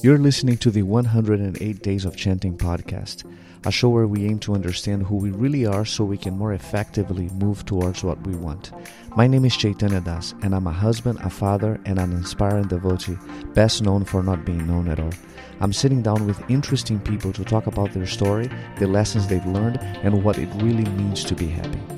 You're listening to the 108 Days of Chanting podcast, a show where we aim to understand who we really are so we can more effectively move towards what we want. My name is Chaitanya Das, and I'm a husband, a father, and an inspiring devotee, best known for not being known at all. I'm sitting down with interesting people to talk about their story, the lessons they've learned, and what it really means to be happy.